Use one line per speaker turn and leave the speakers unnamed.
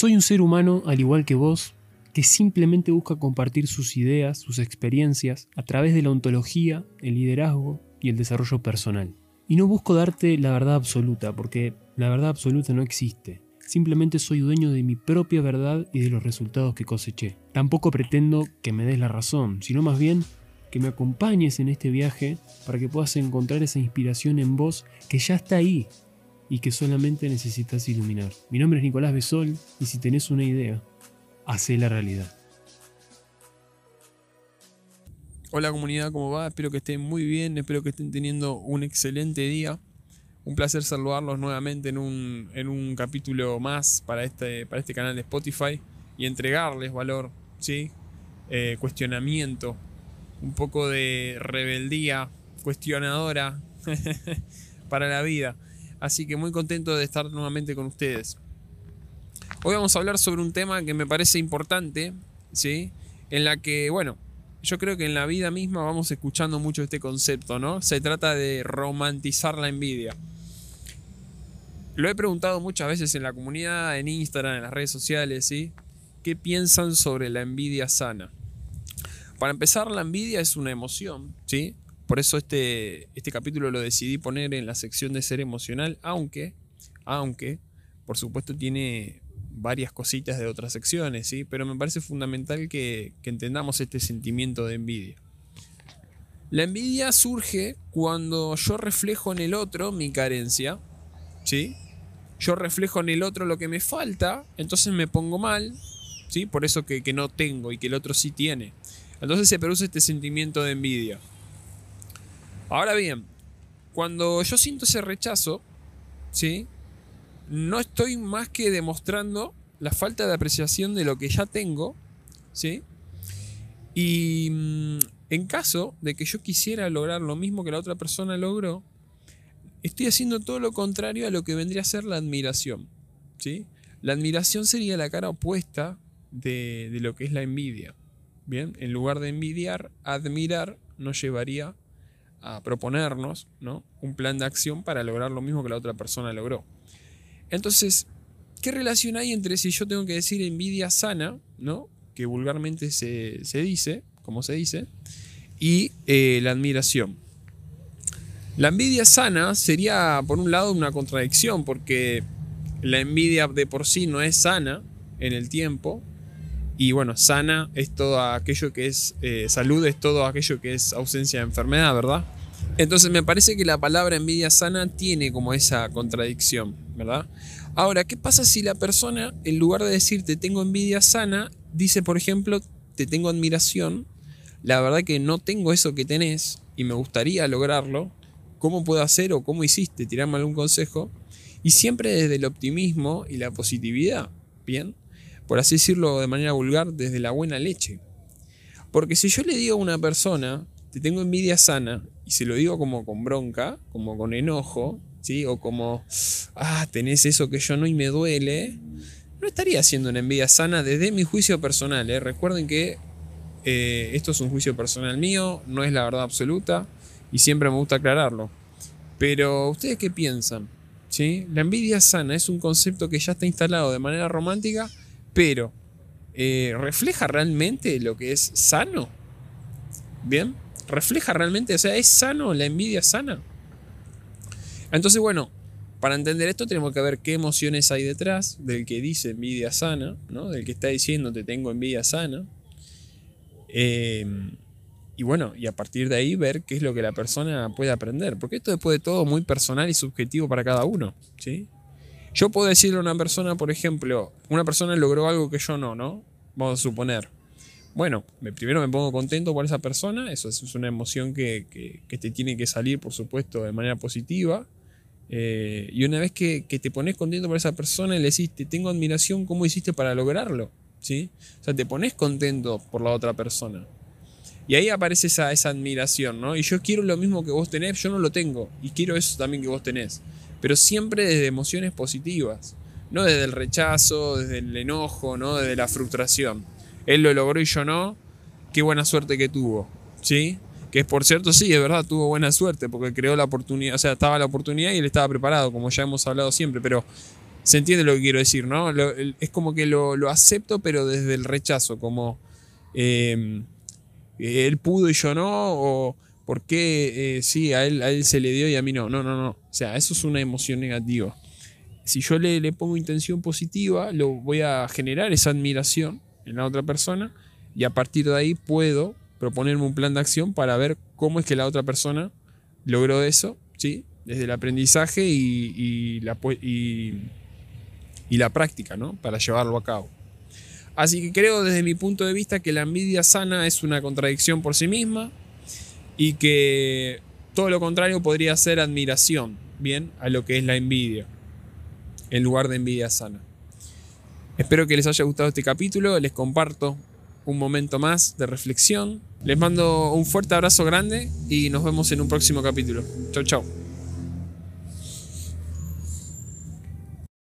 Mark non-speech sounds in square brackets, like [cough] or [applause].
Soy un ser humano, al igual que vos, que simplemente busca compartir sus ideas, sus experiencias, a través de la ontología, el liderazgo y el desarrollo personal. Y no busco darte la verdad absoluta, porque la verdad absoluta no existe. Simplemente soy dueño de mi propia verdad y de los resultados que coseché. Tampoco pretendo que me des la razón, sino más bien que me acompañes en este viaje para que puedas encontrar esa inspiración en vos que ya está ahí y que solamente necesitas iluminar. Mi nombre es Nicolás Besol y si tenés una idea, hacé la realidad.
Hola comunidad, ¿cómo va? Espero que estén muy bien, espero que estén teniendo un excelente día. Un placer saludarlos nuevamente en un, en un capítulo más para este, para este canal de Spotify y entregarles valor, ¿sí? Eh, cuestionamiento, un poco de rebeldía cuestionadora [laughs] para la vida. Así que muy contento de estar nuevamente con ustedes. Hoy vamos a hablar sobre un tema que me parece importante, ¿sí? En la que, bueno, yo creo que en la vida misma vamos escuchando mucho este concepto, ¿no? Se trata de romantizar la envidia. Lo he preguntado muchas veces en la comunidad, en Instagram, en las redes sociales, ¿sí? ¿Qué piensan sobre la envidia sana? Para empezar, la envidia es una emoción, ¿sí? Por eso este, este capítulo lo decidí poner en la sección de ser emocional, aunque, aunque, por supuesto tiene varias cositas de otras secciones, ¿sí? Pero me parece fundamental que, entendamos este sentimiento de envidia. La envidia surge cuando yo reflejo en el otro mi carencia, ¿sí? Yo reflejo en el otro lo que me falta, entonces me pongo mal, ¿sí? Por eso que, que no tengo y que el otro sí tiene. Entonces se produce este sentimiento de envidia. Ahora bien, cuando yo siento ese rechazo, ¿sí? No estoy más que demostrando la falta de apreciación de lo que ya tengo, ¿sí? Y mm, en caso de que yo quisiera lograr lo mismo que la otra persona logró, estoy haciendo todo lo contrario a lo que vendría a ser la admiración, ¿sí? La admiración sería la cara opuesta de, de lo que es la envidia. Bien, en lugar de envidiar, admirar nos llevaría a proponernos ¿no? un plan de acción para lograr lo mismo que la otra persona logró. Entonces, ¿qué relación hay entre si yo tengo que decir envidia sana, ¿no? que vulgarmente se, dice, como se dice, y eh, la admiración? La envidia sana sería, por un lado, una contradicción, porque la envidia de por sí no es sana en el tiempo, y bueno, sana es todo aquello que es eh, salud, es todo aquello que es ausencia de enfermedad, ¿verdad? Entonces me parece que la palabra envidia sana tiene como esa contradicción, ¿verdad? Ahora, ¿qué pasa si la persona, en lugar de decirte tengo envidia sana, dice, por ejemplo, te tengo admiración, la verdad que no tengo eso que tenés y me gustaría lograrlo, ¿cómo puedo hacer o cómo hiciste? Tirarme algún consejo. Y siempre desde el optimismo y la positividad, ¿bien? Por así decirlo de manera vulgar, desde la buena leche. Porque si yo le digo a una persona, te tengo envidia sana, y se lo digo como con bronca, como con enojo, ¿sí? o como, ah, tenés eso que yo no y me duele, no estaría haciendo una envidia sana desde mi juicio personal. ¿eh? Recuerden que eh, esto es un juicio personal mío, no es la verdad absoluta, y siempre me gusta aclararlo. Pero, ¿ustedes qué piensan? ¿Sí? La envidia sana es un concepto que ya está instalado de manera romántica pero eh, ¿refleja realmente lo que es sano? ¿Bien? ¿Refleja realmente? O sea, ¿es sano la envidia sana? Entonces, bueno, para entender esto tenemos que ver qué emociones hay detrás del que dice envidia sana, ¿no? Del que está diciendo te tengo envidia sana. Em, y bueno, y a partir de ahí ver qué es lo que la persona puede aprender. Porque esto después de todo muy personal y subjetivo para cada uno, ¿sí? Yo puedo decirle a una persona, por ejemplo, una persona logró algo que yo no, ¿no? Vamos a suponer. Bueno, primero me pongo contento por esa persona, eso es una emoción que, te tiene que salir, por supuesto, de manera positiva. Eh, y una vez que, te pones contento por esa persona y le decís, te tengo admiración, ¿cómo hiciste para lograrlo? ¿Sí? O sea, te pones contento por la otra persona. Y ahí aparece esa, esa admiración, ¿no? Y yo quiero lo mismo que vos tenés, yo no lo tengo. Y quiero eso también que vos tenés pero siempre desde emociones positivas, no desde el rechazo, desde el enojo, no desde la frustración. Él lo logró y yo no, qué buena suerte que tuvo, ¿sí? Que por cierto, sí, es verdad, tuvo buena suerte porque creó la oportunidad, o sea, estaba la oportunidad y él estaba preparado, como ya hemos hablado siempre, pero Se entiende lo que quiero decir, ¿no? es como que lo, acepto, pero desde el rechazo, como em, él pudo y yo no, o por qué eh, sí, a él, se le dio y a mí no. No, no, no. O sea, eso es una emoción negativa. Si yo le, le pongo intención positiva, lo voy a generar esa admiración en la otra persona y a partir de ahí puedo proponerme un plan de acción para ver cómo es que la otra persona logró eso, ¿sí? Desde el aprendizaje y, la, y, la práctica, ¿no? Para llevarlo a cabo. Así que creo desde mi punto de vista que la envidia sana es una contradicción por sí misma y que todo lo contrario podría ser admiración, bien, a lo que es la envidia, en lugar de envidia sana. Espero que les haya gustado este capítulo, les comparto un momento más de reflexión. Les mando un fuerte abrazo grande y nos vemos en un próximo capítulo. Chau, chau.